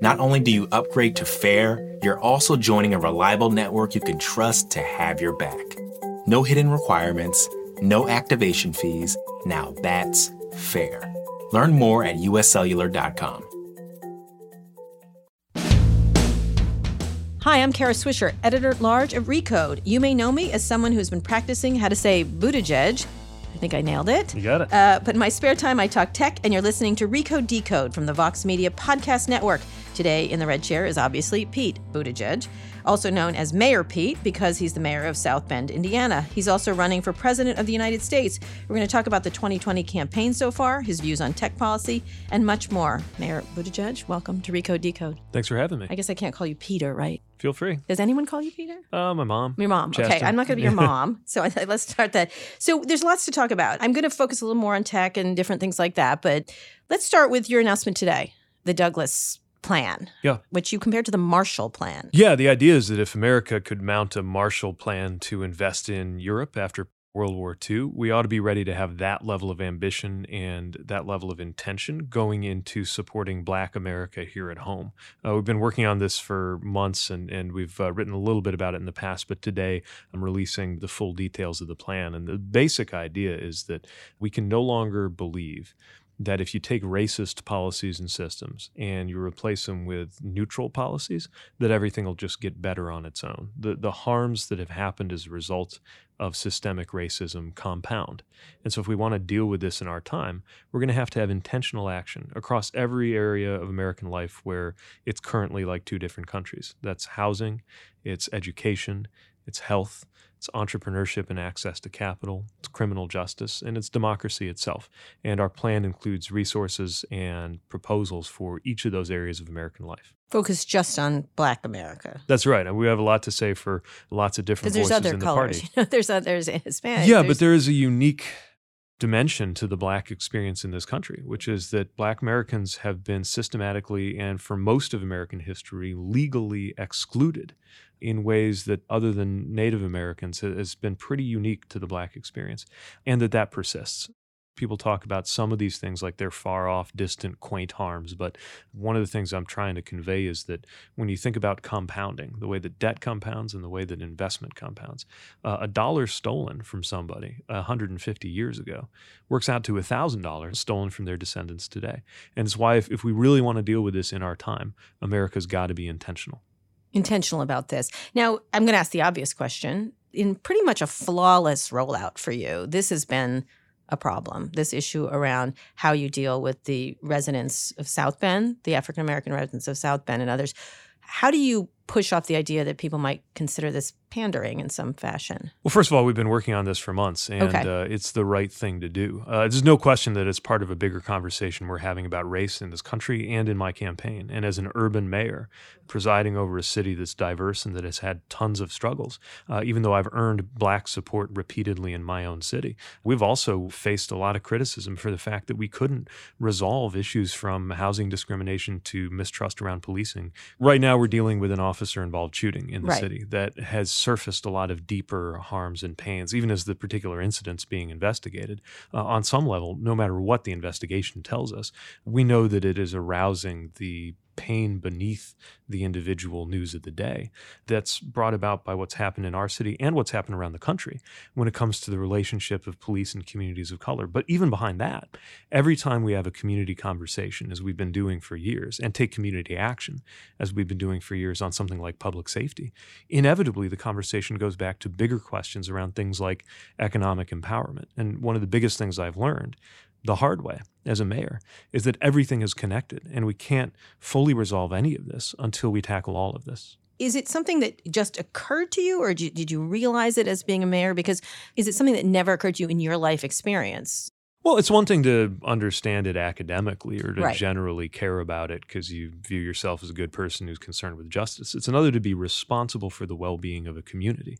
not only do you upgrade to fair, you're also joining a reliable network you can trust to have your back. No hidden requirements, no activation fees. Now that's fair. Learn more at uscellular.com. Hi, I'm Kara Swisher, editor at large of Recode. You may know me as someone who's been practicing how to say Buttigieg. I think I nailed it. You got it. Uh, but in my spare time, I talk tech, and you're listening to Recode Decode from the Vox Media Podcast Network. Today in the red chair is obviously Pete Buttigieg, also known as Mayor Pete because he's the mayor of South Bend, Indiana. He's also running for president of the United States. We're going to talk about the 2020 campaign so far, his views on tech policy, and much more. Mayor Buttigieg, welcome to Recode Decode. Thanks for having me. I guess I can't call you Peter, right? Feel free. Does anyone call you Peter? Uh, my mom. Your mom. Okay, I'm not going to be your mom. So I- let's start that. So there's lots to talk about. I'm going to focus a little more on tech and different things like that. But let's start with your announcement today, the Douglass plan, Yeah. which you compared to the Marshall Plan. Yeah, the idea is that if America could mount a Marshall Plan to invest in Europe after World War II, we ought to be ready to have that level of ambition and that level of intention going into supporting Black America here at home. Uh, we've been working on this for months and, and we've uh, written a little bit about it in the past, but today I'm releasing the full details of the plan. And the basic idea is that we can no longer believe that if you take racist policies and systems and you replace them with neutral policies, that everything will just get better on its own. The the harms that have happened as a result of systemic racism compound. And so if we want to deal with this in our time, we're going to have to have intentional action across every area of American life where it's currently like two different countries. That's housing, it's education, it's health, it's entrepreneurship and access to capital, it's criminal justice, and it's democracy itself. And our plan includes resources and proposals for each of those areas of American life. Focus just on Black America. That's right. And we have a lot to say for lots of different voices other in the colors. party. You know, there's others Hispanic. Yeah, there's- but there is a unique dimension to the black experience in this country, which is that black Americans have been systematically and for most of American history legally excluded in ways that other than Native Americans has been pretty unique to the black experience and that that persists. People talk about some of these things like they're far off, distant, quaint harms. But one of the things I'm trying to convey is that when you think about compounding, the way that debt compounds and the way that investment compounds, uh, a dollar stolen from somebody 150 years ago works out to a $1,000 stolen from their descendants today. And it's why, if, if we really want to deal with this in our time, America's got to be intentional. Intentional about this. Now, I'm going to ask the obvious question. In pretty much a flawless rollout for you, this has been a problem. This issue around how you deal with the residents of South Bend, the African American residents of South Bend, and others. How do you push off the idea that people might consider this pandering in some fashion? Well, first of all, we've been working on this for months, and Okay. uh, it's the right thing to do. Uh, there's no question that it's part of a bigger conversation we're having about race in this country and in my campaign. And as an urban mayor, presiding over a city that's diverse and that has had tons of struggles, uh, even though I've earned black support repeatedly in my own city, we've also faced a lot of criticism for the fact that we couldn't resolve issues from housing discrimination to mistrust around policing. Right now, we're dealing with an officer involved shooting in the Right. city that has surfaced a lot of deeper harms and pains, even as the particular incident's being investigated. Uh, on some level, no matter what the investigation tells us, we know that it is arousing the pain beneath the individual news of the day that's brought about by what's happened in our city and what's happened around the country when it comes to the relationship of police and communities of color. But even behind that, every time we have a community conversation, as we've been doing for years, and take community action, as we've been doing for years on something like public safety, inevitably the conversation goes back to bigger questions around things like economic empowerment. And one of the biggest things I've learned the hard way as a mayor is that everything is connected and we can't fully resolve any of this until we tackle all of this. Is it something that just occurred to you, or did you, realize it as being a mayor? Because is it something that never occurred to you in your life experience? Well, it's one thing to understand it academically or to Right. generally care about it because you view yourself as a good person who's concerned with justice. It's another to be responsible for the well being of a community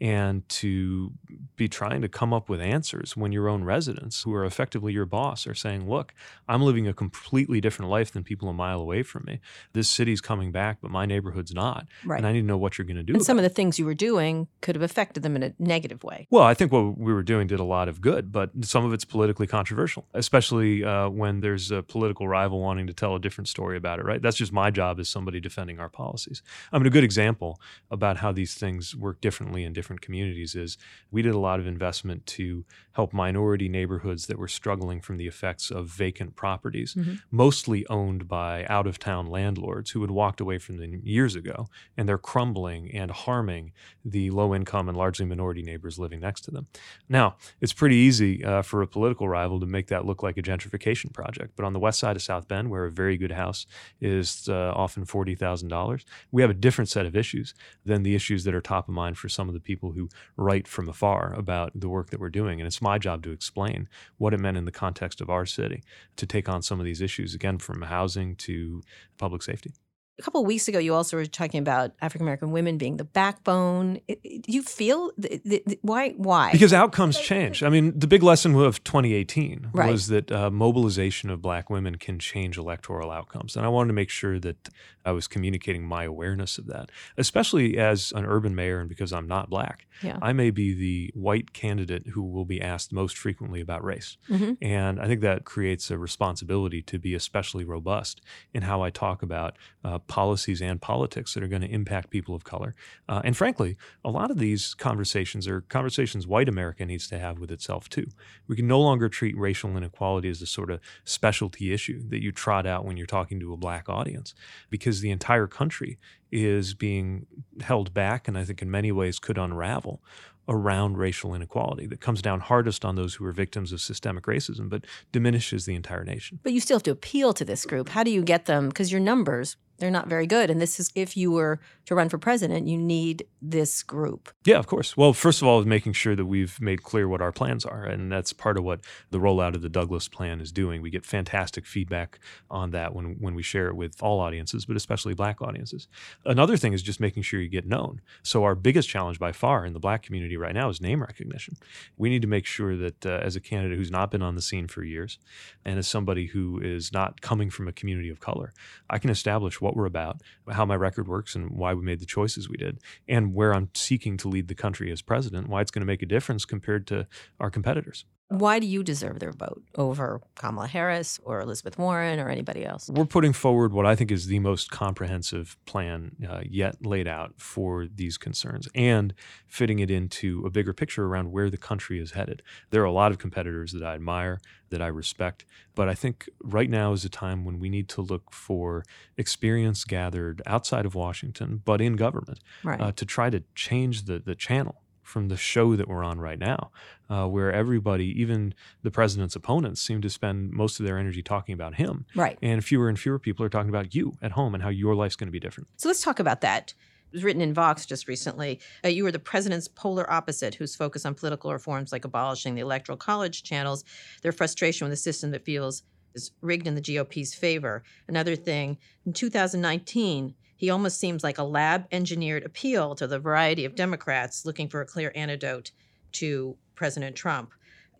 and to be trying to come up with answers when your own residents, who are effectively your boss, are saying, Look, I'm living a completely different life than people a mile away from me. This city's coming back, but my neighborhood's not. Right. And I need to know what you're going to do. And some of the things you were doing could have affected them in a negative way. Well, I think what we were doing did a lot of good, but some of it's politically controversial, especially uh, when there's a political rival wanting to tell a different story about it, right? That's just my job as somebody defending our policies. I mean, a good example about how these things work differently in different communities is we did a lot of investment to help minority neighborhoods that were struggling from the effects of vacant properties, Mhm. mostly owned by out of town landlords who had walked away from them years ago, and they're crumbling and harming the low income and largely minority neighbors living next to them. Now, it's pretty easy uh, for a political rival to make that look like a gentrification project. But on the west side of South Bend, where a very good house is uh, often $40,000, we have a different set of issues than the issues that are top of mind for some of the people who write from afar about the work that we're doing. And it's my job to explain what it meant in the context of our city to take on some of these issues, again, from housing to public safety. A couple of weeks ago, you also were talking about African American women being the backbone. Do you feel th- th- th- why? Why? Because outcomes change. I mean, the big lesson of 2018 Right. was that uh, mobilization of black women can change electoral outcomes. And I wanted to make sure that I was communicating my awareness of that, especially as an urban mayor and because I'm not black. Yeah. I may be the white candidate who will be asked most frequently about race. Mhm. And I think that creates a responsibility to be especially robust in how I talk about uh, policies and politics that are going to impact people of color. Uh, and frankly, a lot of these conversations are conversations white America needs to have with itself too. We can no longer treat racial inequality as a sort of specialty issue that you trot out when you're talking to a black audience, because the entire country is being held back, and I think in many ways could unravel around racial inequality that comes down hardest on those who are victims of systemic racism, but diminishes the entire nation. But you still have to appeal to this group. How do you get them? Because your numbers, they're not very good. And this is, if you were to run for president, you need this group. Yeah, of course. Well, first of all, is making sure that we've made clear what our plans are. And that's part of what the rollout of the Douglass plan is doing. We get fantastic feedback on that when, when we share it with all audiences, but especially black audiences. Another thing is just making sure you get known. So, our biggest challenge by far in the black community right now is name recognition. We need to make sure that uh, as a candidate who's not been on the scene for years and as somebody who is not coming from a community of color, I can establish what we're about, how my record works, and why we made the choices we did, and where I'm seeking to lead the country as president, why it's going to make a difference compared to our competitors. Why do you deserve their vote over Kamala Harris or Elizabeth Warren or anybody else? We're putting forward what I think is the most comprehensive plan uh, yet laid out for these concerns and fitting it into a bigger picture around where the country is headed. There are a lot of competitors that I admire, that I respect, but I think right now is a time when we need to look for experience gathered outside of Washington, but in government, Right. uh, to try to change the, the channel from the show that we're on right now, uh, where everybody, even the president's opponents, seem to spend most of their energy talking about him. right. And fewer and fewer people are talking about you at home and how your life's going to be different. So let's talk about that. It was written in Vox just recently. Uh, you were the president's polar opposite, whose focus on political reforms like abolishing the electoral college channels, their frustration with a system that feels is rigged in the GOP's favor. Another thing, in 2019, he almost seems like a lab engineered appeal to the variety of Democrats looking for a clear antidote to President Trump.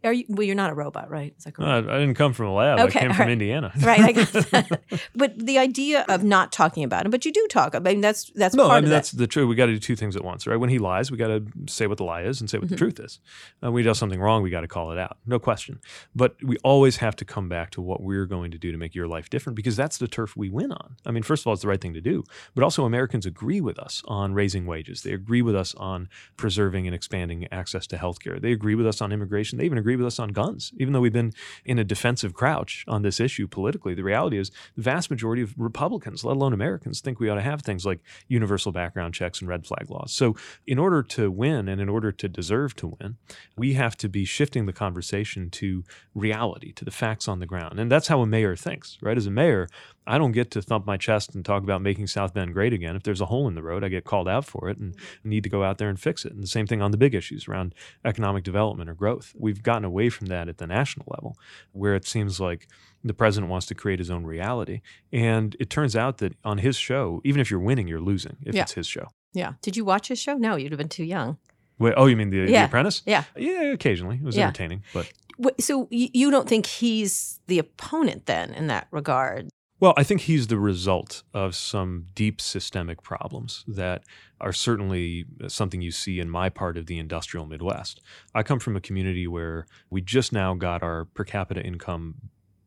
Are you, well, you're not a robot, right? Is that No. I, I didn't come from a lab. Okay, I came from right. Indiana. right. But the idea of not talking about it, but you do talk. I mean, that's that's No, I mean that's that. the truth. We got to do two things at once, right? When he lies, we got to say what the lie is and say what Mm-hmm. the truth is. Uh, when he does something wrong, we got to call it out, no question. But we always have to come back to what we're going to do to make your life different because that's the turf we win on. I mean, first of all, it's the right thing to do, but also Americans agree with us on raising wages. They agree with us on preserving and expanding access to healthcare. They agree with us on immigration. They even agree with us on guns, even though we've been in a defensive crouch on this issue politically. The reality is the vast majority of Republicans, let alone Americans, think we ought to have things like universal background checks and red flag laws. So, in order to win and in order to deserve to win, we have to be shifting the conversation to reality, to the facts on the ground. And that's how a mayor thinks, right? As a mayor, I don't get to thump my chest and talk about making South Bend great again. If there's a hole in the road, I get called out for it and mm-hmm. need to go out there and fix it. And the same thing on the big issues around economic development or growth. We've gotten away from that at the national level, where it seems like the president wants to create his own reality. And it turns out that on his show, even if you're winning, you're losing if Yeah. it's his show. yeah. Did you watch his show? No, you'd have been too young. Wait, oh, you mean the, the Apprentice? Yeah. Yeah, occasionally. It was Yeah. entertaining. But So you don't think he's the opponent then in that regard? Well, I think he's the result of some deep systemic problems that are certainly something you see in my part of the industrial Midwest. I come from a community where we just now got our per capita income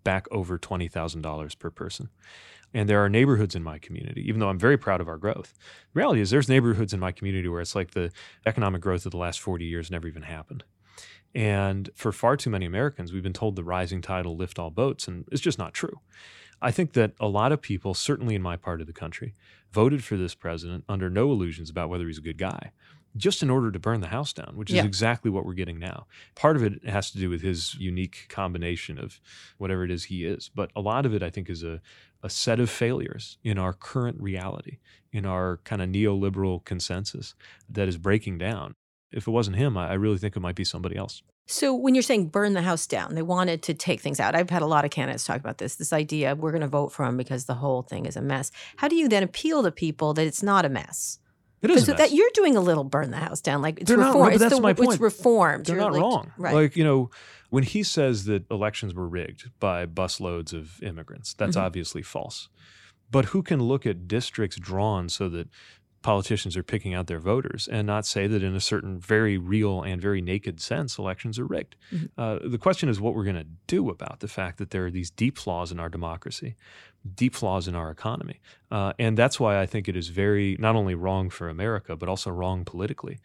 back over $20,000 per person. And there are neighborhoods in my community, even though I'm very proud of our growth. The reality is, there's neighborhoods in my community where it's like the economic growth of the last 40 years never even happened. And for far too many Americans, we've been told the rising tide will lift all boats, and it's just not true. I think that a lot of people, certainly in my part of the country, voted for this president under no illusions about whether he's a good guy, just in order to burn the house down, which is Yeah. exactly what we're getting now. Part of it has to do with his unique combination of whatever it is he is, but a lot of it, I think, is a, a set of failures in our current reality, in our kind of neoliberal consensus that is breaking down. If it wasn't him, I I really think it might be somebody else. So when you're saying burn the house down, they wanted to take things out. I've had a lot of candidates talk about this. This idea we're going to vote for him because the whole thing is a mess. How do you then appeal to people that it's not a mess? It is a mess. that you're doing a little burn the house down, like it's They're reform. but it's that's the, my It's point. reformed. They're You're not like- wrong. right? Like, you know, when he says that elections were rigged by busloads of immigrants, that's Mhm. obviously false. But who can look at districts drawn so that politicians are picking out their voters and not say that in a certain very real and very naked sense elections are rigged? Mhm. Uh, the question is what we're going to do about the fact that there are these deep flaws in our democracy, deep flaws in our economy. Uh, and that's why I think it is very not only wrong for America, but also wrong politically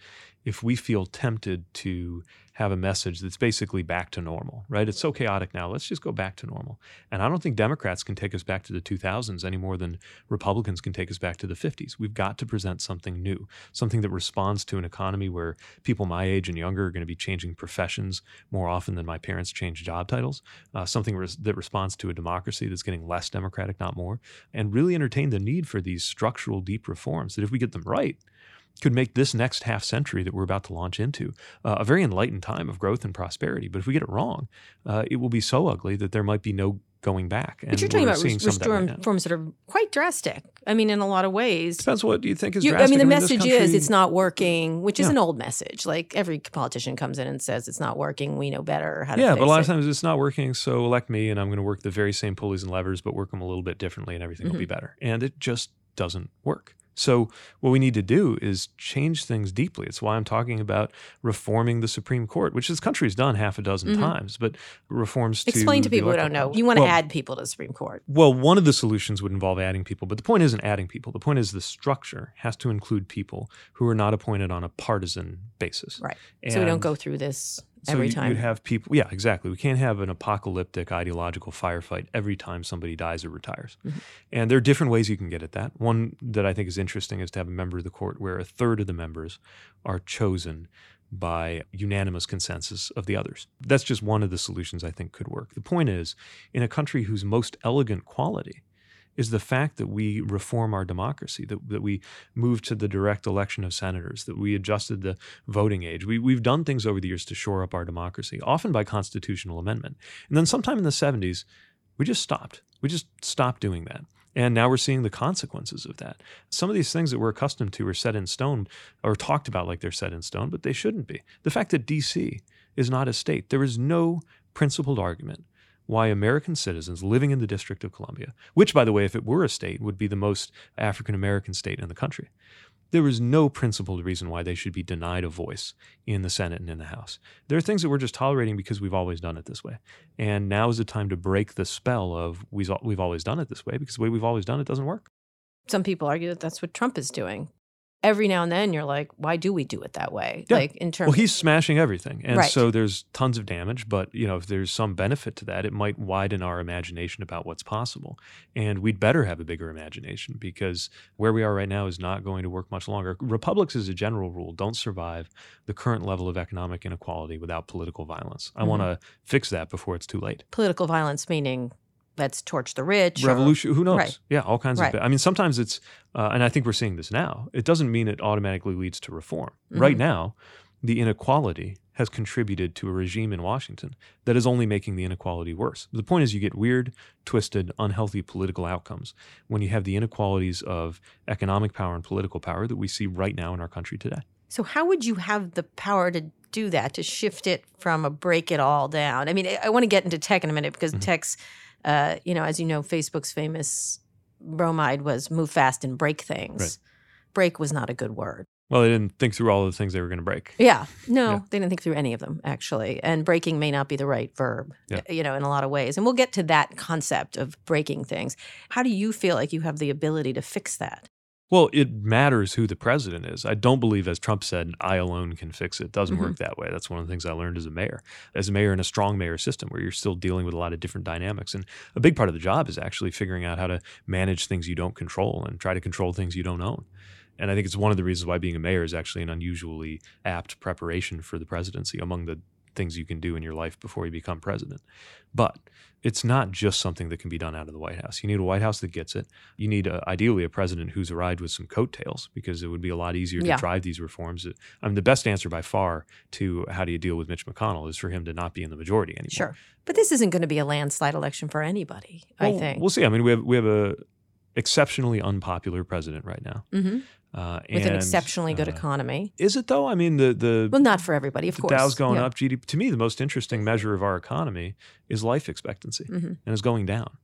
if we feel tempted to have a message that's basically back to normal, right? It's so chaotic now. Let's just go back to normal. And I don't think Democrats can take us back to the 2000s any more than Republicans can take us back to the 50s. We've got to present something new, something that responds to an economy where people my age and younger are going to be changing professions more often than my parents changed job titles, uh, something res- that responds to a democracy that's getting less democratic, not more, and really entertain the need for these structural, deep reforms that if we get them right, could make this next half century that we're about to launch into uh, a very enlightened time of growth and prosperity. But if we get it wrong, uh, it will be so ugly that there might be no going back. And But you're talking about seeing res- that right reform now. reforms that are quite drastic. I mean, in a lot of ways. Depends what you think is You- I mean, the this message is it's not working, which is Yeah. an old message. Like every politician comes in and says it's not working. We know better how to Yeah, but a lot it. of times it's not working. So elect me, and I'm going to work the very same pulleys and levers, but work them a little bit differently, and everything will Mm-hmm. be better. And it just doesn't work. So what we need to do is change things deeply. It's why I'm talking about reforming the Supreme Court, which this country has done half a dozen Mhm. times, but reforms to Explain to the people who don't know. You want to add people to the Supreme Court. well, one of the solutions would involve adding people, but the point isn't adding people. The point is the structure has to include people who are not appointed on a partisan basis. Right. so we don't go through this so every you- time. You'd have people, yeah, exactly. We can't have an apocalyptic ideological firefight every time somebody dies or retires. Mhm. And there are different ways you can get at that. One that I think is interesting is to have a member of the court where a third of the members are chosen by unanimous consensus of the others. That's just one of the solutions I think could work. The point is, in a country whose most elegant quality is the fact that we reform our democracy, that, that we move to the direct election of senators, that we adjusted the voting age. We, we've done things over the years to shore up our democracy, often by constitutional amendment. And then sometime in the 70s, we just stopped. We just stopped doing that. And now we're seeing the consequences of that. Some of these things that we're accustomed to are set in stone or talked about like they're set in stone, but they shouldn't be. The fact that DC is not a state. There is no principled argument why American citizens living in the District of Columbia, which, by the way, if it were a state, would be the most African American state in the country, there is no principled reason why they should be denied a voice in the Senate and in the House. There are things that we're just tolerating because we've always done it this way. And now is the time to break the spell of we've always done it this way because the way we've always done it doesn't work. Some people argue that that's what Trump is doing every now and then you're like, why do we do it that way? Yeah. Like in terms Well, he's smashing everything. And Right. so there's tons of damage, but you know, if there's some benefit to that, it might widen our imagination about what's possible. And we'd better have a bigger imagination because where we are right now is not going to work much longer. Republics as a general rule don't survive the current level of economic inequality without political violence. I Mhm. want to fix that before it's too late. political violence meaning let's torch the rich. or- revolution who knows Right. yeah all kinds Right. of i mean sometimes it's uh, and i think we're seeing this now it doesn't mean it automatically leads to reform right Mhm. now the inequality has contributed to a regime in washington that is only making the inequality worse the point is you get weird twisted unhealthy political outcomes when you have the inequalities of economic power and political power that we see right now in our country today So how would you have the power to do that to shift it from a break it all down? I mean, I, want to get into tech in a minute because Mhm. tech's, uh, you know, as you know, Facebook's famous bromide was move fast and break things. Right. Break was not a good word. well they didn't think through all the things they were going to break Yeah, no, Yeah. they didn't think through any of them actually, and breaking may not be the right verb, Yeah. you know, in a lot of ways. And we'll get to that concept of breaking things. How do you feel like you have the ability to fix that? Well, it matters who the president is. I don't believe, as Trump said, I alone can fix it. It doesn't Mhm. work that way. That's one of the things I learned as a mayor. As a mayor in a strong mayor system where you're still dealing with a lot of different dynamics. And a big part of the job is actually figuring out how to manage things you don't control and try to control things you don't own. And I think it's one of the reasons why being a mayor is actually an unusually apt preparation for the presidency among the things you can do in your life before you become president. But it's not just something that can be done out of the White House. You need a White House that gets it. You need, uh, ideally, a president who's arrived with some coattails because it would be a lot easier Yeah. to drive these reforms. I mean, the best answer by far to how do you deal with Mitch McConnell is for him to not be in the majority anymore. Sure, but this isn't going to be a landslide election for anybody. I think we'll see. I mean, we have we have a exceptionally unpopular president right now, hmm uh, with an exceptionally good uh, economy. Is it though? I mean, the the Well, not for everybody, of the course. Dow's going Yeah. up. GDP to me, the most interesting measure of our economy is life expectancy, Mhm. and it's going down.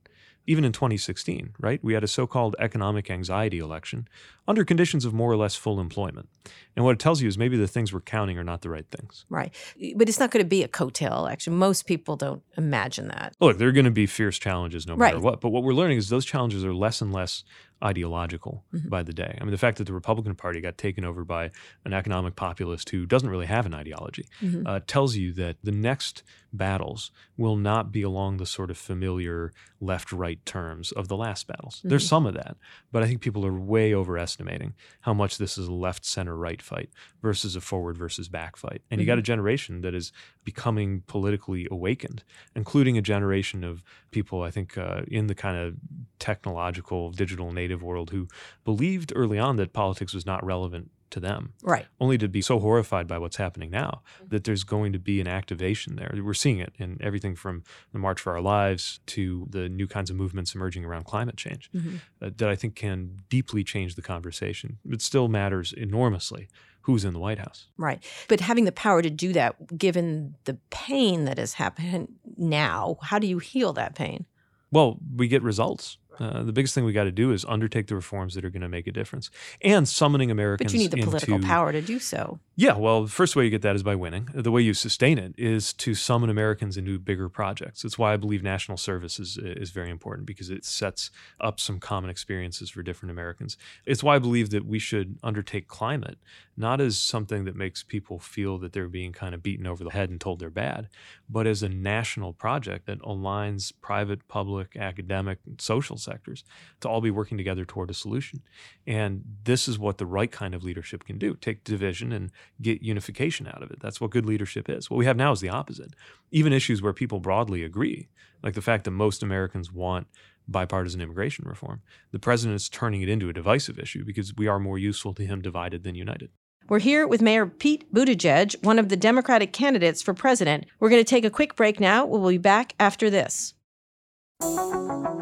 Even in 2016, right? We had a so-called economic anxiety election under conditions of more or less full employment. And what it tells you is maybe the things we're counting are not the right things. Right. But it's not going to be a coattail election. Most people don't imagine that. Look, there are going to be fierce challenges no matter Right. what. But what we're learning is those challenges are less and less ideological Mhm. by the day. I mean, the fact that the Republican Party got taken over by an economic populist who doesn't really have an ideology Mhm. uh, tells you that the next battles will not be along the sort of familiar left right terms of the last battles. There's Mhm. some of that, but I think people are way overestimating how much this is a left center right fight versus a forward versus back fight. And you got a generation that is becoming politically awakened, including a generation of people, I think, uh, in the kind of technological, digital native world who believed early on that politics was not relevant to them Right. only to be so horrified by what's happening now that there's going to be an activation there. We're seeing it in everything from the March for Our Lives to the new kinds of movements emerging around climate change Mhm. uh, that I think can deeply change the conversation. It still matters enormously who's in the White House. Right. But having the power to do that, given the pain that has happened now, how do you heal that pain? Well, we get results. Uh, the biggest thing we got to do is undertake the reforms that are going to make a difference, and summoning Americans. But you need the political into- power to do so. Yeah, well, the first way you get that is by winning. The way you sustain it is to summon Americans into bigger projects. That's why I believe national service is, is very important because it sets up some common experiences for different Americans. It's why I believe that we should undertake climate not as something that makes people feel that they're being kind of beaten over the head and told they're bad, but as a national project that aligns private, public, academic, and social sectors to all be working together toward a solution. And this is what the right kind of leadership can do take division and get unification out of it. That's what good leadership is. What we have now is the opposite. Even issues where people broadly agree, like the fact that most Americans want bipartisan immigration reform, the president is turning it into a divisive issue because we are more useful to him divided than united. We're here with Mayor Pete Buttigieg, one of the Democratic candidates for president. We're going to take a quick break now. We'll be back after this.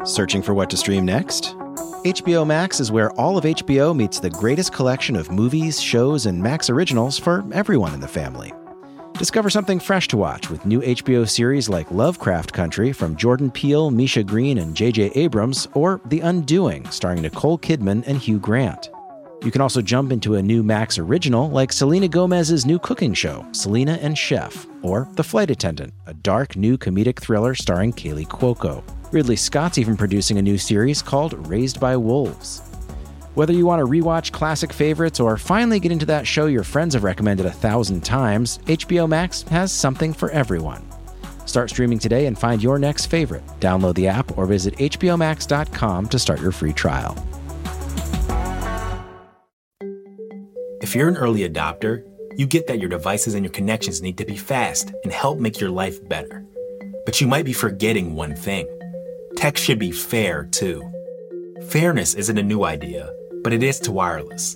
Searching for what to stream next? HBO Max is where all of HBO meets the greatest collection of movies, shows, and Max originals for everyone in the family. Discover something fresh to watch with new HBO series like Lovecraft Country from Jordan Peele, Misha Green, and J.J. Abrams, or The Undoing, starring Nicole Kidman and Hugh Grant. You can also jump into a new Max original like Selena Gomez's new cooking show, Selena and Chef, or The Flight Attendant, a dark new comedic thriller starring Kaley Cuoco. Ridley Scott's even producing a new series called Raised by Wolves. Whether you want to rewatch classic favorites or finally get into that show your friends have recommended a thousand times, HBO Max has something for everyone. Start streaming today and find your next favorite. Download the app or visit HBOMax.com to start your free trial. If you're an early adopter, you get that your devices and your connections need to be fast and help make your life better. But you might be forgetting one thing tech should be fair too. Fairness isn't a new idea, but it is to wireless.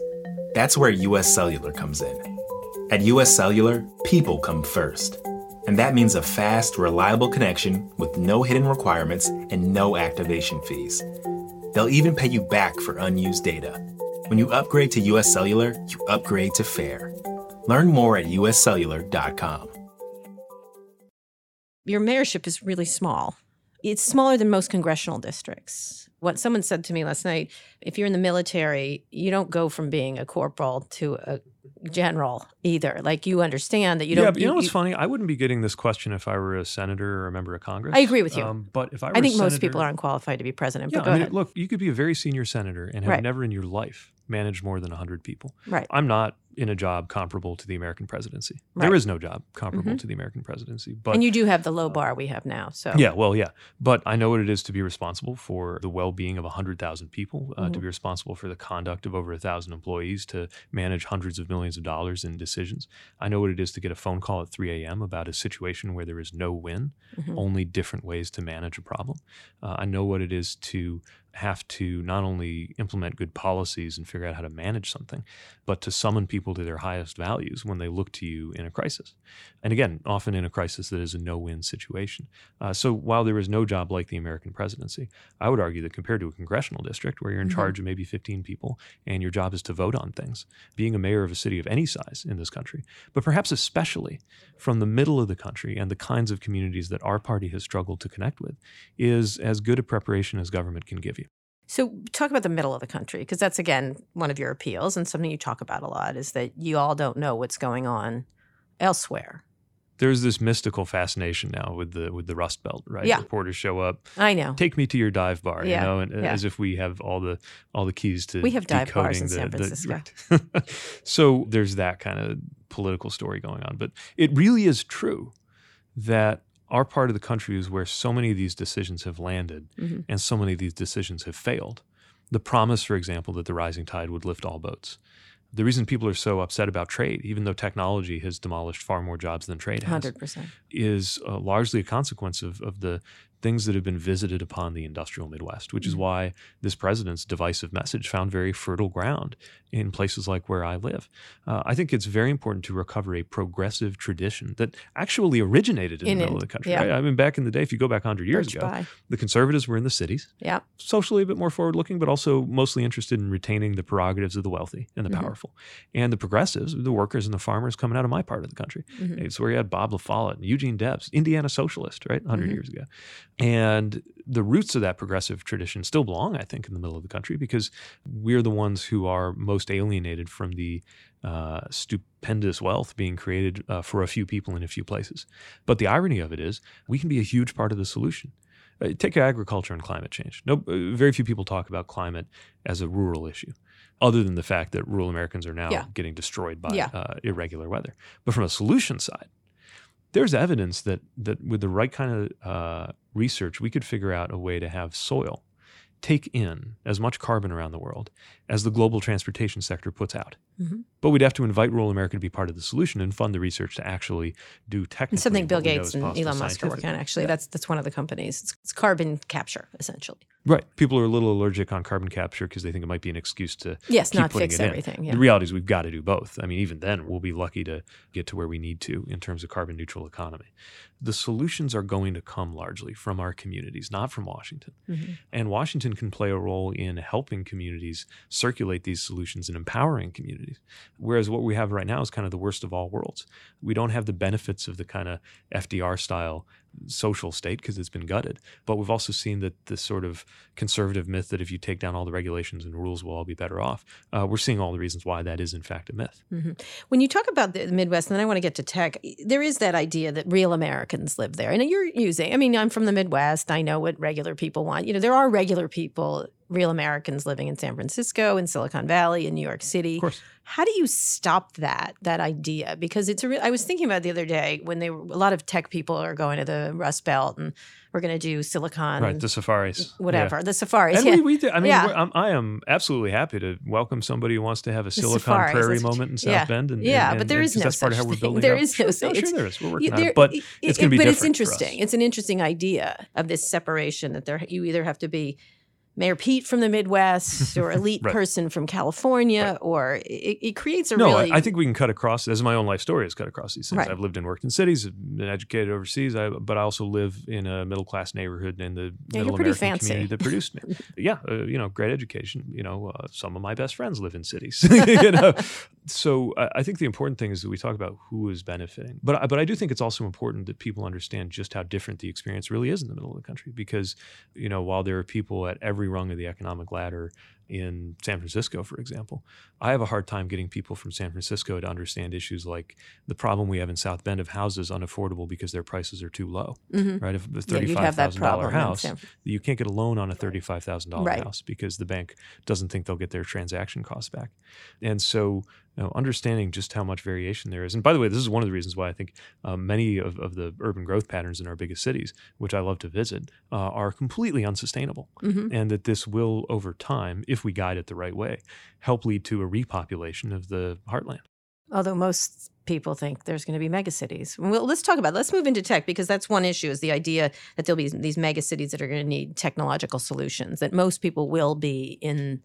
That's where US Cellular comes in. At US Cellular, people come first. And that means a fast, reliable connection with no hidden requirements and no activation fees. They'll even pay you back for unused data. When you upgrade to US Cellular, you upgrade to fair. Learn more at uscellular.com. Your mayorship is really small. It's smaller than most congressional districts. What someone said to me last night if you're in the military, you don't go from being a corporal to a general either. Like you understand that you don't. Yeah, but you know what's funny? I wouldn't be getting this question if I were a senator or a member of Congress. I agree with you. Um, but if I, were I think a most people aren't qualified to be president. Yeah, but go I mean, ahead. look, you could be a very senior senator and have Right. never in your life managed more than 100 people. right. I'm not in a job comparable to the American presidency. Right. There is no job comparable Mhm. to the American presidency. But and you do have the low bar we have now. So yeah, well, yeah. But I know what it is to be responsible for the well being of 100,000 people, uh, to Mhm. be responsible for the conduct of over 1,000 employees, to manage hundreds of millions of dollars in decisions. I know what it is to get a phone call at 3 a.m. about a situation where there is no win, Mhm. only different ways to manage a problem. Uh, I know what it is to have to not only implement good policies and figure out how to manage something, but to summon people to their highest values when they look to you in a crisis. And again, often in a crisis that is a no win situation. Uh, so while there is no job like the American presidency, I would argue that compared to a congressional district where you're in Mhm. charge of maybe 15 people and your job is to vote on things, being a mayor of a city of any size in this country, but perhaps especially from the middle of the country and the kinds of communities that our party has struggled to connect with, is as good a preparation as government can give you. So talk about the middle of the country because that's again one of your appeals and something you talk about a lot is that you all don't know what's going on elsewhere. There's this mystical fascination now with the with the Rust Belt, right? Yeah. Reporters show up, I know. take me to your dive bar, Yeah, you know, and, uh, yeah. as if we have all the all the keys to We have dive bars in the, San the- Francisco. right. so there's that kind of political story going on, but it really is true that our part of the country is where so many of these decisions have landed Mhm. and so many of these decisions have failed. The promise, for example, that the rising tide would lift all boats. The reason people are so upset about trade, even though technology has demolished far more jobs than trade has, 100%. is uh, largely a consequence of, of the things that have been visited upon the industrial Midwest, which is Mhm. why this president's divisive message found very fertile ground in places like where I live. Uh, I think it's very important to recover a progressive tradition that actually originated in, In the middle it, of the country. yeah. right? I mean, back in the day, if you go back 100 years Birch ago, Pie. the conservatives were in the cities, Yeah. socially a bit more forward looking, but also mostly interested in retaining the prerogatives of the wealthy and the Mhm. powerful. And the progressives, the workers and the farmers coming out of my part of the country. Mhm. It's where you had Bob LaFollette and Eugene Debs, Indiana socialist, right, 100 Mhm. years ago. And the roots of that progressive tradition still belong, I think, in the middle of the country because we're the ones who are most alienated from the uh, stupendous wealth being created uh, for a few people in a few places. But the irony of it is, we can be a huge part of the solution. Uh, take agriculture and climate change. No, uh, very few people talk about climate as a rural issue, other than the fact that rural Americans are now Yeah. getting destroyed by Yeah. uh, irregular weather. But from a solution side, there's evidence that that with the right kind of uh, research, we could figure out a way to have soil take in as much carbon around the world as the global transportation sector puts out. Mhm. But we'd have to invite rural America to be part of the solution and fund the research to actually do technically And something Bill what we know Gates and Elon Musk are working on. Actually, Yeah. that's that's one of the companies. It's, it's carbon capture, essentially. Right. People are a little allergic on carbon capture because they think it might be an excuse to Yes, keep not putting fix it in. everything. Yeah. The reality is we've got to do both. I mean, even then, we'll be lucky to get to where we need to in terms of carbon neutral economy. The solutions are going to come largely from our communities, not from Washington. Mhm. And Washington can play a role in helping communities circulate these solutions and empowering communities. Cities. Whereas what we have right now is kind of the worst of all worlds. We don't have the benefits of the kind of FDR style social state because it's been gutted. But we've also seen that this sort of conservative myth that if you take down all the regulations and rules, we'll all be better off. Uh, we're seeing all the reasons why that is in fact a myth. Mm-hmm. When you talk about the Midwest, and then I want to get to tech, there is that idea that real Americans live there. And you're using, I mean, I'm from the Midwest. I know what regular people want. You know, there are regular people real Americans living in San Francisco, in Silicon Valley, in New York City. How do you stop that that idea? Because it's a real. I was thinking about the other day when they were, a lot of tech people are going to the Rust Belt and we're going to do Silicon, right? The safaris, whatever, yeah. the safaris. And yeah. we, we do, I mean, yeah. I'm, I am absolutely happy to welcome somebody who wants to have a Silicon safaris, Prairie moment in South yeah. Bend. And, yeah, and, but there is no that's part of how we're building. There up. is no. Sure, no, oh, sure there is. We're working on there, it, but it, it's going to be But it's interesting. It's an interesting idea of this separation that there you either have to be Mayor Pete from the Midwest or elite right. person from California, right. or it, it, creates a no, really. I, I, think we can cut across. Is my own life story. Has cut across these things. Right. I've lived and worked in cities, been educated overseas, I, but I also live in a middle class neighborhood in the yeah, middle American fancy. community that produced me. yeah, uh, you know, great education. You know, uh, some of my best friends live in cities. you know, so I, I think the important thing is that we talk about who is benefiting. But but I do think it's also important that people understand just how different the experience really is in the middle of the country. Because you know, while there are people at every rung of the economic ladder in San Francisco, for example, I have a hard time getting people from San Francisco to understand issues like the problem we have in South Bend of houses unaffordable because their prices are too low. Mhm. Right? If a Yeah, thirty-five thousand dollar house, San- you can't get a loan on a thirty-five thousand dollar Right. house because the bank doesn't think they'll get their transaction costs back. And so, you know, understanding just how much variation there is. And by the way, this is one of the reasons why I think uh, many of, of the urban growth patterns in our biggest cities, which I love to visit, uh, are completely unsustainable. Mhm. And that this will, over time, if we guide it the right way, help lead to a repopulation of the heartland. Although most people think there's going to be megacities. Well, let's talk about. It. Let's move into tech because that's one issue: is the idea that there'll be these megacities that are going to need technological solutions. That most people will be in,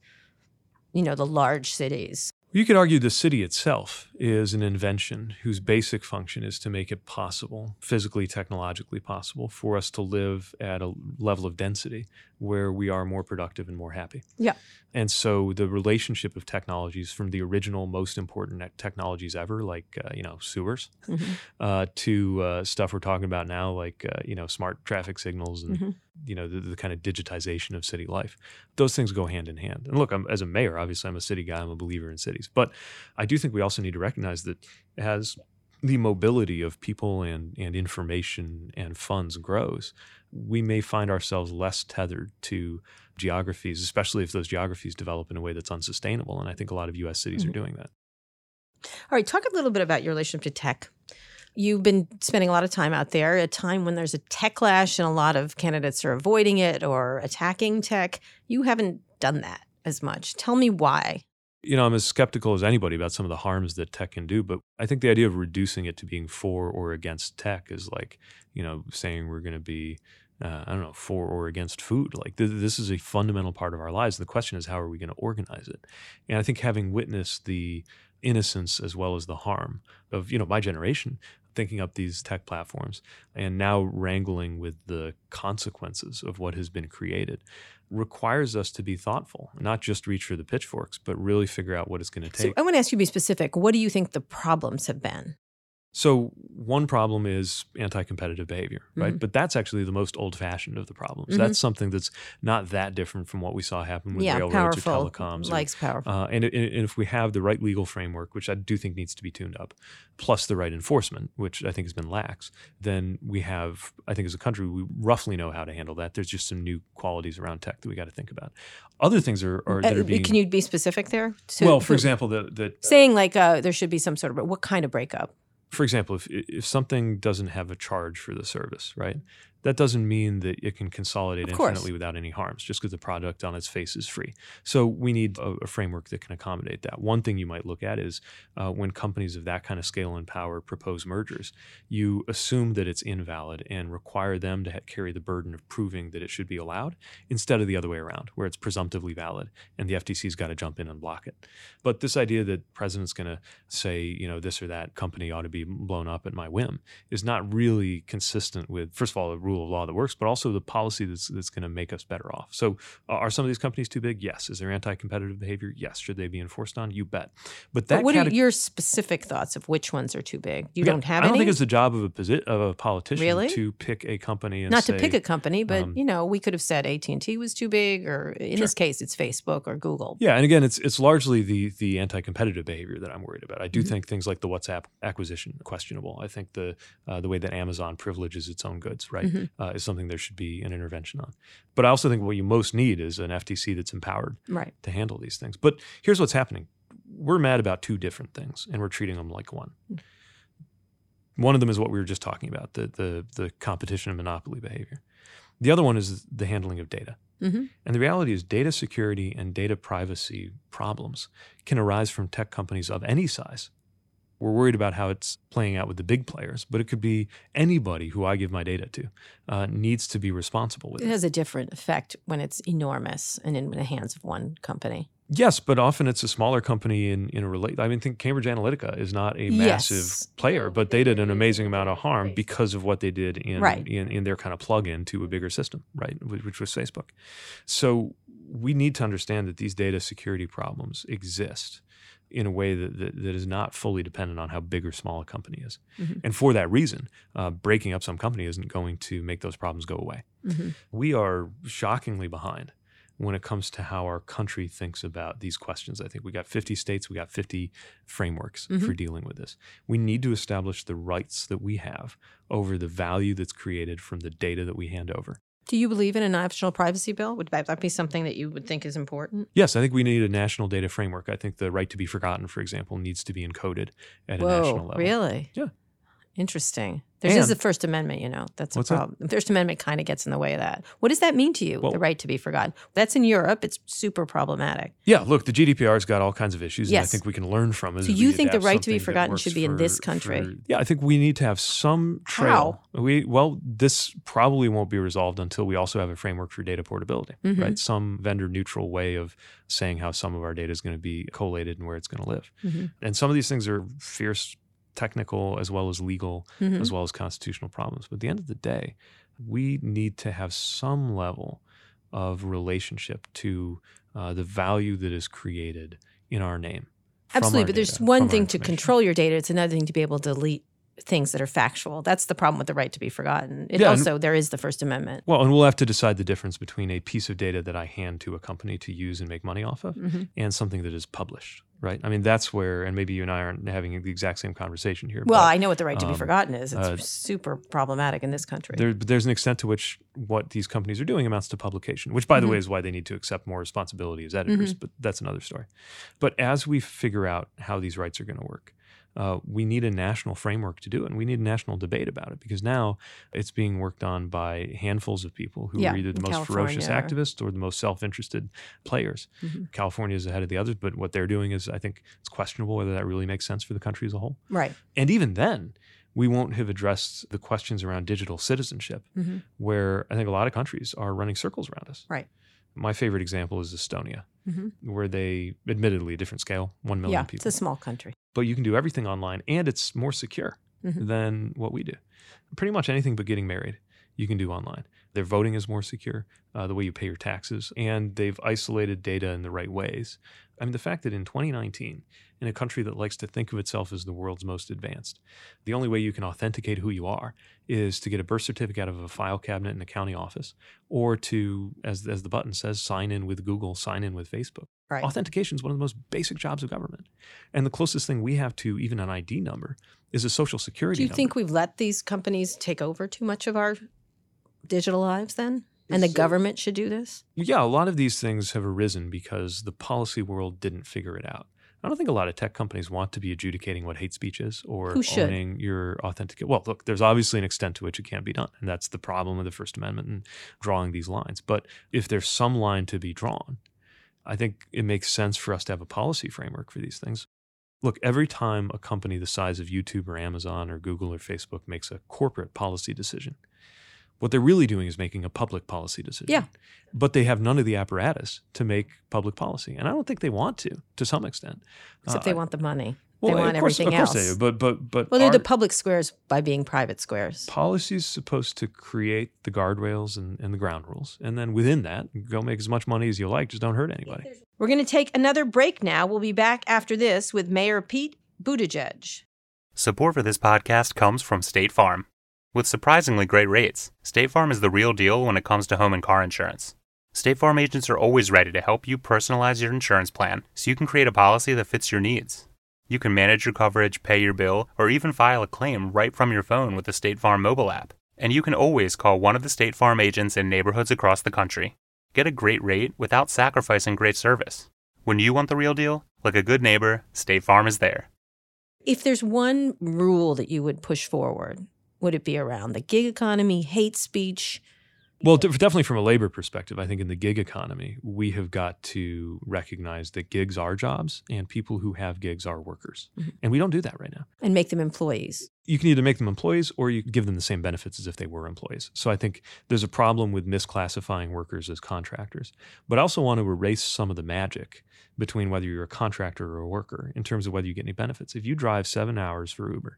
you know, the large cities. You could argue the city itself is an invention whose basic function is to make it possible, physically, technologically possible, for us to live at a level of density where we are more productive and more happy. Yeah. And so the relationship of technologies from the original, most important technologies ever, like, uh, you know, sewers, Mhm. uh, to uh, stuff we're talking about now, like, uh, you know, smart traffic signals and, Mhm. you know, the, the kind of digitization of city life. Those things go hand in hand. And look, I'm, as a mayor, obviously, I'm a city guy, I'm a believer in cities. But I do think we also need to recognize that as the mobility of people and, and information and funds grows, we may find ourselves less tethered to geographies, especially if those geographies develop in a way that's unsustainable. And I think a lot of US cities Mhm. are doing that. All right, talk a little bit about your relationship to tech. You've been spending a lot of time out there, a time when there's a tech clash and a lot of candidates are avoiding it or attacking tech. You haven't done that as much. Tell me why. You know, I'm as skeptical as anybody about some of the harms that tech can do, but I think the idea of reducing it to being for or against tech is like, you know, saying we're going to be, uh, I don't know, for or against food. Like, th- this is a fundamental part of our lives. The question is, how are we going to organize it? And I think having witnessed the innocence as well as the harm of, you know, my generation, thinking up these tech platforms and now wrangling with the consequences of what has been created requires us to be thoughtful, not just reach for the pitchforks, but really figure out what it's going to So take. I want to ask you to be specific. What do you think the problems have been? So, one problem is anti competitive behavior, right? Mhm. But that's actually the most old fashioned of the problems. Mhm. That's something that's not that different from what we saw happen with yeah, railroads powerful or telecoms. likes powerful. uh, and, and if we have the right legal framework, which I do think needs to be tuned up, plus the right enforcement, which I think has been lax, then we have, I think as a country, we roughly know how to handle that. There's just some new qualities around tech that we got to think about. Other things are, are that Uh, are being. Can you be specific there? So- well, for example, the, the saying like uh, there should be some sort of what kind of breakup? For example, if if something doesn't have a charge for the service, right? That doesn't mean that it can consolidate infinitely without any harms, just because the product on its face is free. So we need a, a framework that can accommodate that. One thing you might look at is uh, when companies of that kind of scale and power propose mergers, you assume that it's invalid and require them to ha- carry the burden of proving that it should be allowed, instead of the other way around, where it's presumptively valid and the FTC's got to jump in and block it. But this idea that the president's going to say, you know, this or that company ought to be blown up at my whim is not really consistent with, first of all, a rule rule of law that works, but also the policy that's that's going to make us better off. So, uh, are some of these companies too big? Yes. Is there anti-competitive behavior? Yes. Should they be enforced on? You bet. But that But what cate- are your specific thoughts of which ones are too big? You Yeah, don't have I don't any. think it's the job of a posi- of a politician Really? to pick a company and Not say, to pick a company, but um, you know, we could have said AT and T was too big, or in Sure. this case, it's Facebook or Google. Yeah, and again, it's it's largely the the anti-competitive behavior that I'm worried about. I do Mhm. think things like the WhatsApp acquisition are questionable. I think the uh, the way that Amazon privileges its own goods, right, Mhm. uh, is something there should be an intervention on. But I also think what you most need is an FTC that's empowered Right. to handle these things. But here's what's happening: we're mad about two different things, and we're treating them like one. One of them is what we were just talking about the the the competition and monopoly behavior. The other one is the handling of data. Mhm. And the reality is, data security and data privacy problems can arise from tech companies of any size. We're worried about how it's playing out with the big players, but it could be anybody who I give my data to uh, needs to be responsible with It it. has a different effect when it's enormous and in the hands of one company. Yes, but often it's a smaller company in in a relate. I mean, think Cambridge Analytica is not a massive Yes. player, but they did an amazing amount of harm because of what they did in Right. in, in their kind of plug-in to a bigger system, right, wh- which was Facebook. So we need to understand that these data security problems exist in a way that, that, that is not fully dependent on how big or small a company is. Mhm. And for that reason, uh, breaking up some company isn't going to make those problems go away Mhm. we are shockingly behind when it comes to how our country thinks about these questions. I think we got 50 states, we got 50 frameworks for dealing with this. We need to establish the rights that we have over the value that's created from the data that we hand over. Do you believe in a national privacy bill? Would that be something that you would think is important? Yes, I think we need a national data framework. I think the right to be forgotten, for example, needs to be encoded at a national Whoa, level. really? Yeah. Interesting. There is the First Amendment, you know. That's a What's that? problem. The First Amendment kind of gets in the way of that. What does that mean to you, Well- the right to be forgotten? That's in Europe. It's super problematic. Yeah, look, the GDPR's got all kinds of issues, and I think we can learn from it. So you think the right to be forgotten should be in for- this country? for- yeah, I think we need to have some trail. We well, this probably won't be resolved until we also have a framework for data portability, Mhm. right? Some vendor neutral way of saying how some of our data is going to be collated and where it's going to live. Mhm. And some of these things are fierce technical as well as legal Mhm. as well as constitutional problems. But at the end of the day, we need to have some level of relationship to uh, the value that is created in our name. Absolutely, our but there's one thing to control your data. It's another thing to be able to delete things that are factual. That's the problem with the right to be forgotten. It Yeah, and- also there is the First Amendment. Well, and we'll have to decide the difference between a piece of data that I hand to a company to use and make money off of Mhm. and something that is published, right? I mean, that's where, and maybe you and I aren't having the exact same conversation here. Well, but I know what the right to be um, forgotten is. It's uh, super problematic in this country. there, but there's an extent to which what these companies are doing amounts to publication, which, by the Mhm. way, is why they need to accept more responsibility as editors. Mm-hmm. But that's another story. But as we figure out how these rights are going to work, uh, we need a national framework to do it, and we need a national debate about it because now it's being worked on by handfuls of people who Yeah, are either the most ferocious California or- activists or the most self-interested players. Mhm. California is ahead of the others, but what they're doing is, I think, it's questionable whether that really makes sense for the country as a whole. right. And even then, we won't have addressed the questions around digital citizenship, Mhm. where I think a lot of countries are running circles around us. Right. My favorite example is Estonia, Mhm. where they, admittedly, a different scale, 1 million Yeah, people. it's a small country. but you can do everything online and it's more secure Mhm. than what we do. Pretty much anything but getting married, you can do online. Their voting is more secure, uh, the way you pay your taxes, and they've isolated data in the right ways. I mean, the fact that in 2019, in a country that likes to think of itself as the world's most advanced, the only way you can authenticate who you are is to get a birth certificate out of a file cabinet in a county office, or to, as, as the button says, sign in with Google, sign in with Facebook. Right. Authentication is one of the most basic jobs of government. And the closest thing we have to even an ID number is a social security Do you number. think we've let these companies take over too much of our digital lives then? And the government should do this? Yeah, a lot of these things have arisen because the policy world didn't figure it out. I don't think a lot of tech companies want to be adjudicating what hate speech is or owning your authentic. Well, look, there's obviously an extent to which it can't be done, and that's the problem with the First Amendment and drawing these lines. But if there's some line to be drawn, I think it makes sense for us to have a policy framework for these things. Look, every time a company the size of YouTube or Amazon or Google or Facebook makes a corporate policy decision, what they're really doing is making a public policy decision. Yeah. But they have none of the apparatus to make public policy. And I don't think they want to, to some extent. Except Uh, they want the money. they want of course, everything of course else. they do, but but but well, they're the public squares by being private squares. Policy is supposed to create the guardrails and, and the ground rules, and then within that, go make as much money as you like. Just don't hurt anybody. We're going to take another break now. We'll be back after this with Mayor Pete Buttigieg. Support for this podcast comes from State Farm. With surprisingly great rates, State Farm is the real deal when it comes to home and car insurance. State Farm agents are always ready to help you personalize your insurance plan so you can create a policy that fits your needs. You can manage your coverage, pay your bill, or even file a claim right from your phone with the State Farm mobile app. And you can always call one of the State Farm agents in neighborhoods across the country. Get a great rate without sacrificing great service. When you want the real deal, like a good neighbor, State Farm is there. If there's one rule that you would push forward, would it be around the gig economy, hate speech? Well, de- definitely from a labor perspective, I think in the gig economy, we have got to recognize that gigs are jobs and people who have gigs are workers. Mhm. And we don't do that right now. and make them employees. You can either make them employees or you give them the same benefits as if they were employees. So I think there's a problem with misclassifying workers as contractors. But I also want to erase some of the magic between whether you're a contractor or a worker in terms of whether you get any benefits. If you drive seven hours for Uber,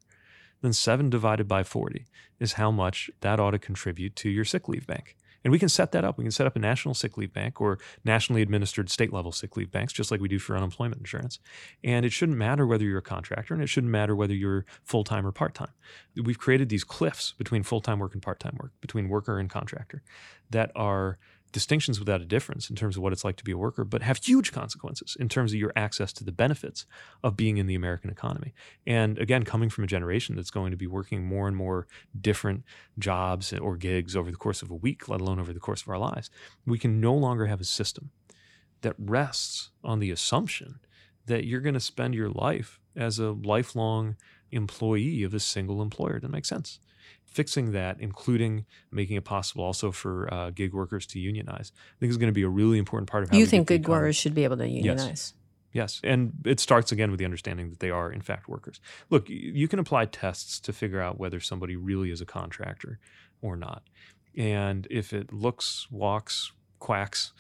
then seven divided by 40 is how much that ought to contribute to your sick leave bank. And we can set that up. We can set up a national sick leave bank or nationally administered state level sick leave banks, just like we do for unemployment insurance. And it shouldn't matter whether you're a contractor and it shouldn't matter whether you're full time or part time. We've created these cliffs between full time work and part time work, between worker and contractor, that are distinctions without a difference in terms of what it's like to be a worker, but have huge consequences in terms of your access to the benefits of being in the American economy. And again, coming from a generation that's going to be working more and more different jobs or gigs over the course of a week, let alone over the course of our lives, we can no longer have a system that rests on the assumption that you're going to spend your life as a lifelong employee of a single employer. That makes sense. Fixing that, including making it possible also for uh, gig workers to unionize, I think is going to be a really important part of how you we think good workers should be able to unionize? Yes. Yes, And it starts again with the understanding that they are, in fact, workers. Look, you can apply tests to figure out whether somebody really is a contractor or not. And if it looks, walks, quacks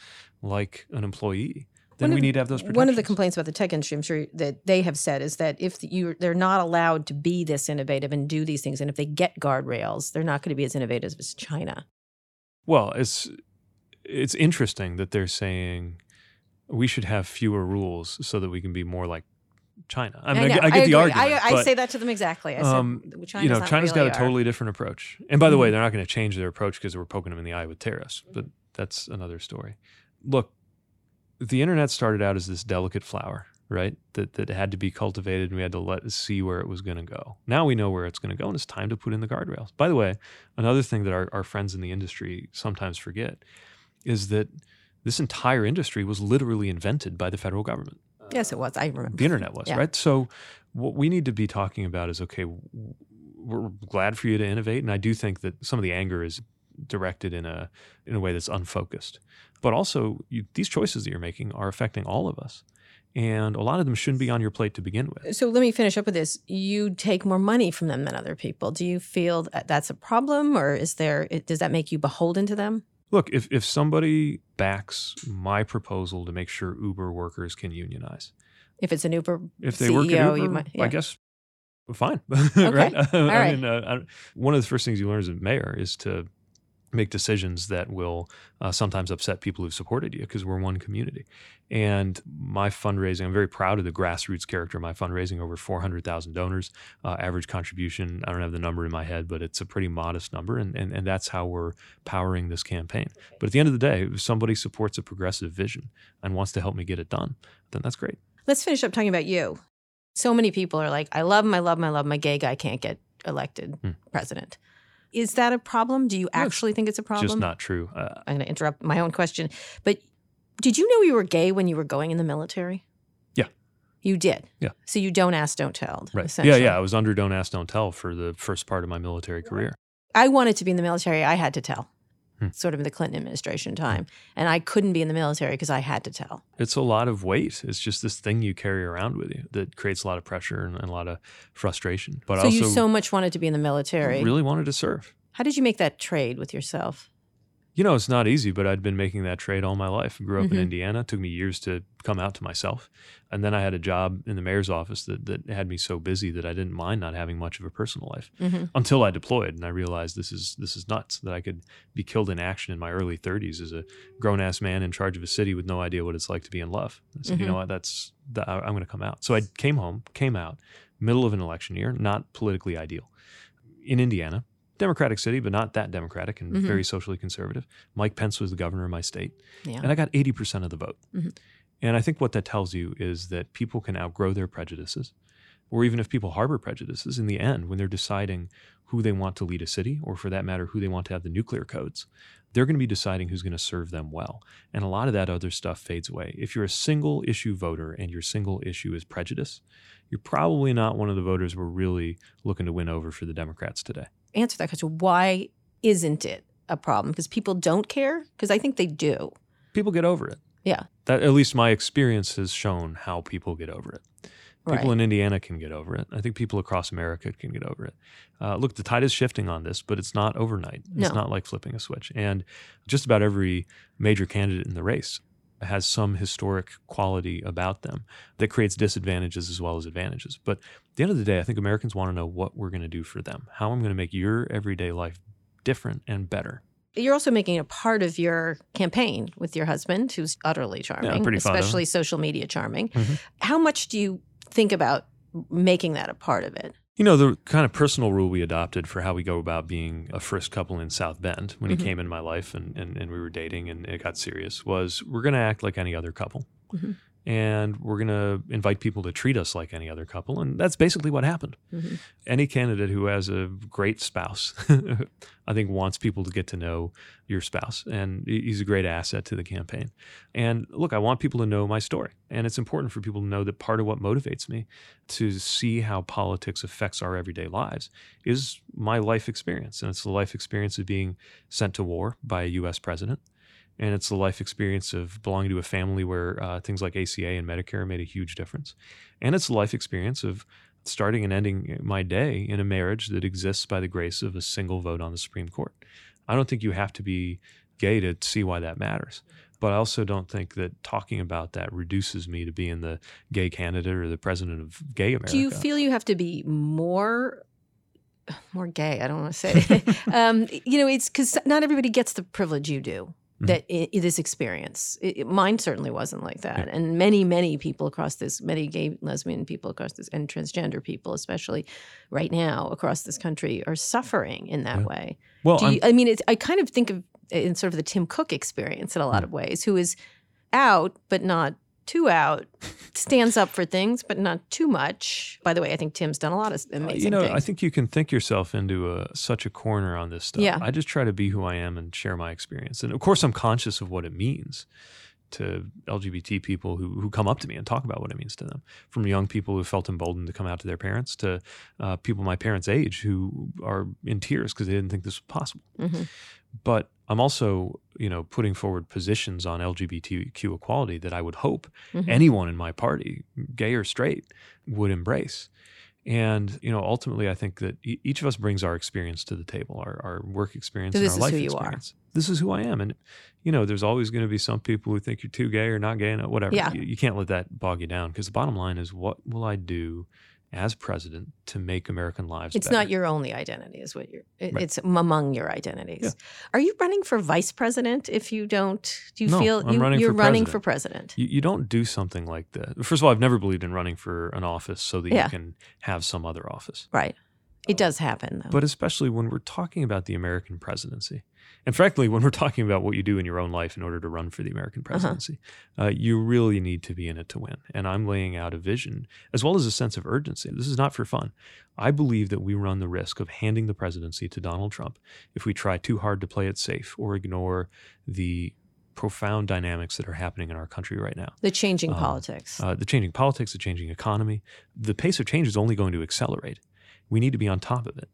like an employee, then One we of- need to have those. One of the complaints about the tech industry, I'm sure that they have said, is that if you they're not allowed to be this innovative and do these things, and if they get guardrails, they're not going to be as innovative as China. Well, it's it's interesting that they're saying we should have fewer rules so that we can be more like China. I mean, I, know, get, I get the agree. argument. I, I but, say that to them exactly. I said, um, China's you know, China's really got a our- totally different approach. And by the way, Mhm. they're not going to change their approach because we're poking them in the eye with tariffs. But that's another story. Look, the internet started out as this delicate flower, right? That that had to be cultivated, and we had to let see where it was going to go. Now we know where it's going to go, and it's time to put in the guardrails. By the way, another thing that our, our friends in the industry sometimes forget is that this entire industry was literally invented by the federal government Yes, it was. I remember. the internet was Yeah. right so what we need to be talking about is okay we're glad for you to innovate and i do think that some of the anger is directed in a in a way that's unfocused but also you, these choices that you're making are affecting all of us and a lot of them shouldn't be on your plate to begin with So let me finish up with this. You take more money from them than other people. Do you feel that that's a problem, or is there? Does that make you beholden to them? look if, if somebody backs my proposal to make sure uber workers can unionize If it's an Uber if they CEO, work at Uber, you might. I guess fine, right? I right. mean, uh, I, one of the first things you learn as a mayor is to make decisions that will uh, sometimes upset people who've supported you because we're one community. And my fundraising, I'm very proud of the grassroots character of my fundraising. Over 400,000 donors, uh, average contribution. I don't have the number in my head, but it's a pretty modest number, and, and and that's how we're powering this campaign. But at the end of the day, if somebody supports a progressive vision and wants to help me get it done, then that's great. Let's finish up talking about you. So many people are like, I love him, I love him, I love him. My gay guy can't get elected Hmm. president. Is that a problem? Do you actually think it's a problem? Just not true. Uh, I'm going to interrupt my own question. But did you know you were gay when you were going in the military? Yeah. You did? Yeah. So you don't ask, don't tell. Right. Yeah, yeah. I was under Don't Ask, Don't Tell for the first part of my military career. I wanted to be in the military. I had to tell, Hmm. sort of in the Clinton administration time. And I couldn't be in the military because I had to tell. It's a lot of weight. It's just this thing you carry around with you that creates a lot of pressure and, and a lot of frustration. But so also you so much wanted to be in the military. really wanted to serve. How did you make that trade with yourself? You know, it's not easy, but I'd been making that trade all my life. I grew up Mhm. in Indiana. It took me years to come out to myself. And then I had a job in the mayor's office that, that had me so busy that I didn't mind not having much of a personal life hmm until I deployed. And I realized this is this is nuts that I could be killed in action in my early 30s as a grown ass man in charge of a city with no idea what it's like to be in love. I said, you Mhm. know what, that's that, I'm going to come out. So I came home, came out, middle of an election year, not politically ideal, in Indiana. Democratic city, but not that democratic and Mhm. very socially conservative. Mike Pence was the governor of my state, Yeah. and I got 80% of the vote. Mhm. And I think what that tells you is that people can outgrow their prejudices, or even if people harbor prejudices, in the end, when they're deciding who they want to lead a city, or for that matter, who they want to have the nuclear codes, they're going to be deciding who's going to serve them well. And a lot of that other stuff fades away. If you're a single issue voter and your single issue is prejudice, you're probably not one of the voters we're really looking to win over for the Democrats today. Answer that question. Why isn't it a problem? Because people don't care? Because I think they do. People get over it. Yeah. That at least my experience has shown how people get over it. People right. in Indiana can get over it. I think people across America can get over it. Uh, look, the tide is shifting on this, but it's not overnight. It's not like flipping a switch. And just about every major candidate in the race has some historic quality about them that creates disadvantages as well as advantages. But at the end of the day, I think Americans want to know what we're going to do for them, how I'm going to make your everyday life different and better. You're also making a part of your campaign with your husband, who's utterly charming, pretty fond of him. especially social media charming. Mhm. How much do you think about making that a part of it? You know, the kind of personal rule we adopted for how we go about being a first couple in South Bend when Mhm. he came in my life and, and, and we were dating and it got serious was we're going to act like any other couple. Mhm. And we're going to invite people to treat us like any other couple. And that's basically what happened. Mhm. Any candidate who has a great spouse, I think, wants people to get to know your spouse. And he's a great asset to the campaign. And look, I want people to know my story. And it's important for people to know that part of what motivates me to see how politics affects our everyday lives is my life experience. And it's the life experience of being sent to war by a U.S. president. And it's the life experience of belonging to a family where uh, things like ACA and Medicare made a huge difference. And it's the life experience of starting and ending my day in a marriage that exists by the grace of a single vote on the Supreme Court. I don't think you have to be gay to see why that matters. But I also don't think that talking about that reduces me to being the gay candidate or the president of gay America. Do you feel you have to be more more gay? I don't want to say. um, you know, it's because not everybody gets the privilege you do. Mhm. That i i- this experience, It- it- mine certainly wasn't like that, and many, many people across this, many gay, lesbian people across this, and transgender people, especially right now across this country, are suffering in that Yeah. way. well, you, I mean, it's, I kind of think of in sort of the Tim Cook experience in a Hmm. lot of ways, who is out but not too out, stands up for things but not too much. By the way, I think Tim's done a lot of amazing Uh, you know, things. I think you can think yourself into a, such a corner on this stuff. Yeah. I just try to be who I am and share my experience. And of course, I'm conscious of what it means to LGBT people who, who come up to me and talk about what it means to them. From young people who felt emboldened to come out to their parents to uh, people my parents' age who are in tears because they didn't think this was possible. Mhm. But I'm also, you know, putting forward positions on LGBTQ equality that I would hope Mhm. anyone in my party, gay or straight, would embrace. And you know, ultimately, I think that e- each of us brings our experience to the table, our, our work experience, So and this our is life who you are. experience. This is who I am, and you know, there's always going to be some people who think you're too gay or not gay, and whatever. Yeah. You, you can't let that bog you down because the bottom line is, what will I do as president to make American lives? It's better? not your only identity, is what you're. It, Right. It's among your identities. Yeah. Are you running for vice president? If you don't, do you No, feel I'm you, running you're for running president. for president? You, you don't do something like that. First of all, I've never believed in running for an office so that Yeah. you can have some other office. Right. It does happen though. But especially when we're talking about the American presidency, and frankly, when we're talking about what you do in your own life in order to run for the American Uh-huh. presidency, uh you really need to be in it to win. And I'm laying out a vision as well as a sense of urgency. This is not for fun. I believe that we run the risk of handing the presidency to Donald Trump if we try too hard to play it safe or ignore the profound dynamics that are happening in our country right now. the changing um, politics. Uh, the changing politics, the changing economy, the pace of change is only going to accelerate. We need to be on top of it.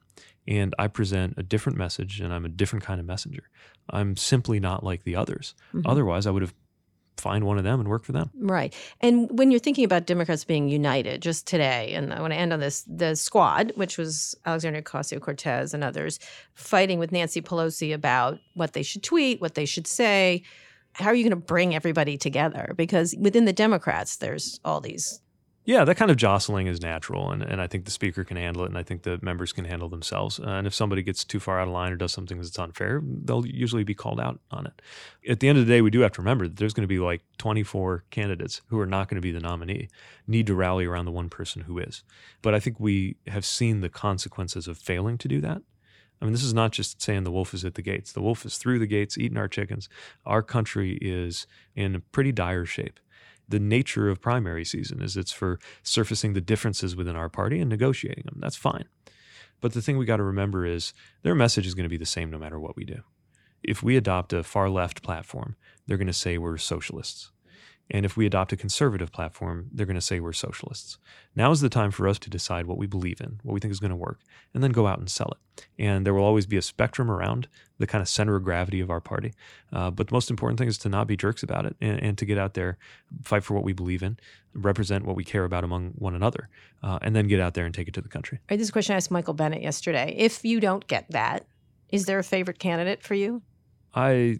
And I present a different message, and I'm a different kind of messenger. I'm simply not like the others. Mhm. Otherwise, I would have find one of them and work for them. Right. And when you're thinking about Democrats being united just today, and I want to end on this the squad, which was Alexandria Ocasio Cortez and others, fighting with Nancy Pelosi about what they should tweet, what they should say. How are you going to bring everybody together? Because within the Democrats, there's all these yeah, that kind of jostling is natural, and, and I think the speaker can handle it, and I think the members can handle themselves. Uh, and if somebody gets too far out of line or does something that's unfair, they'll usually be called out on it. At the end of the day, we do have to remember that there's going to be like 24 candidates who are not going to be the nominee, need to rally around the one person who is. But I think we have seen the consequences of failing to do that. I mean, this is not just saying the wolf is at the gates. The wolf is through the gates, eating our chickens. Our country is in pretty dire shape the nature of primary season is it's for surfacing the differences within our party and negotiating them. That's fine. But the thing we got to remember is their message is going to be the same no matter what we do. If we adopt a far left platform, they're going to say we're socialists. And if we adopt a conservative platform, they're going to say we're socialists. Now is the time for us to decide what we believe in, what we think is going to work, and then go out and sell it. And there will always be a spectrum around the kind of center of gravity of our party. Uh, but the most important thing is to not be jerks about it and, and, to get out there, fight for what we believe in, represent what we care about among one another, uh, and then get out there and take it to the country. All right, this is a question I asked Michael Bennet yesterday. If you don't get that, is there a favorite candidate for you? I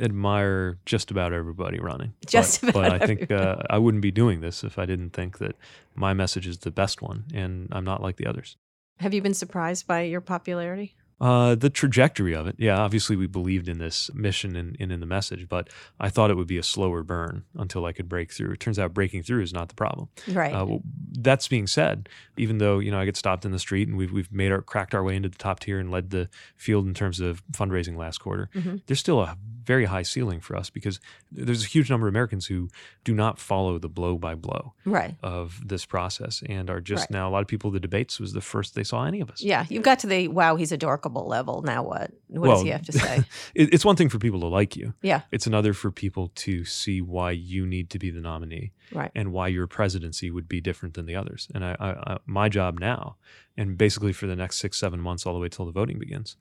admire just about everybody running. Just but, about but I think uh, I wouldn't be doing this if I didn't think that my message is the best one, and I'm not like the others. Have you been surprised by your popularity? Uh, the trajectory of it, yeah. Obviously, we believed in this mission and, and, in the message, but I thought it would be a slower burn until I could break through. It turns out breaking through is not the problem. Right. Uh, well, that's being said, even though you know I get stopped in the street and we've we've made our cracked our way into the top tier and led the field in terms of fundraising last quarter, mm-hmm. there's still a very high ceiling for us because there's a huge number of Americans who do not follow the blow by blow right. of this process and are just right. now a lot of people the debates was the first they saw any of us. Yeah, you've got to the wow he's adorable level. Now what? What well, does he have to say? it's one thing for people to like you. Yeah. It's another for people to see why you need to be the nominee. Right. And why your presidency would be different than the others. And I, I, I my job now, and basically for the next six, seven months all the way till the voting begins,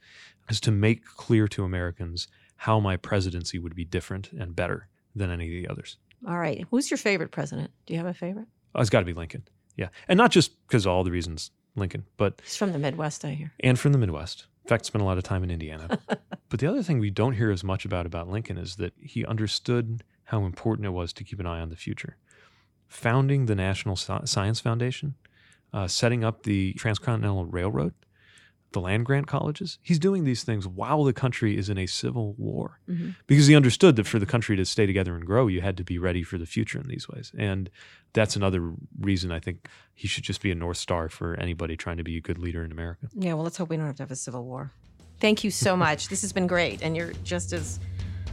is to make clear to Americans how my presidency would be different and better than any of the others. All right. Who's your favorite president? Do you have a favorite? Oh, it's got to be Lincoln. Yeah. And not just because of all the reasons Lincoln, but. He's from the Midwest, I hear. And from the Midwest. In fact, spent a lot of time in Indiana. but the other thing we don't hear as much about about Lincoln is that he understood how important it was to keep an eye on the future. Founding the National Science Foundation, uh, setting up the Transcontinental Railroad, the land grant colleges. He's doing these things while the country is in a civil war mm-hmm. because he understood that for the country to stay together and grow, you had to be ready for the future in these ways. And that's another reason I think he should just be a North Star for anybody trying to be a good leader in America. Yeah, well, let's hope we don't have to have a civil war. Thank you so much. this has been great. And you're just as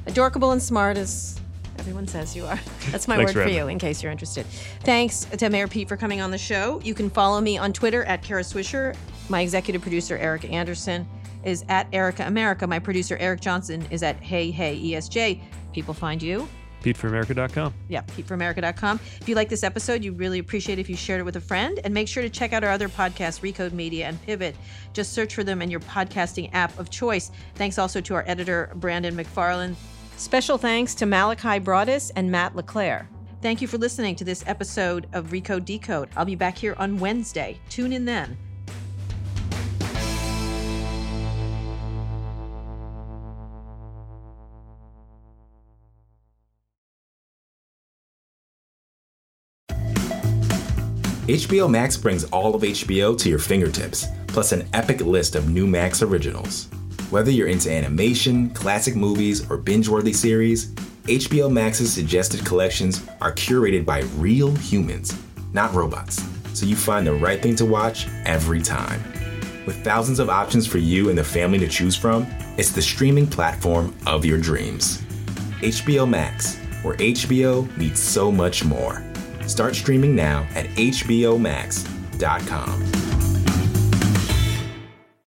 adorable and smart as Everyone says you are. That's my word for, for you, in case you're interested. Thanks to Mayor Pete for coming on the show. You can follow me on Twitter at Kara Swisher. My executive producer, Erica Anderson, is at Erica America. My producer, Eric Johnson, is at Hey Hey ESJ. People find you. PeteForAmerica.com. Yeah, PeteForAmerica.com. If you like this episode, you really appreciate it if you shared it with a friend. And make sure to check out our other podcasts, Recode Media and Pivot. Just search for them in your podcasting app of choice. Thanks also to our editor, Brandon McFarland. Special thanks to Malachi Broadus and Matt LeClaire. Thank you for listening to this episode of Recode Decode. I'll be back here on Wednesday. Tune in then. HBO Max brings all of HBO to your fingertips, plus an epic list of new Max originals. Whether you're into animation, classic movies, or binge worthy series, HBO Max's suggested collections are curated by real humans, not robots, so you find the right thing to watch every time. With thousands of options for you and the family to choose from, it's the streaming platform of your dreams. HBO Max, where HBO meets so much more. Start streaming now at HBOMax.com.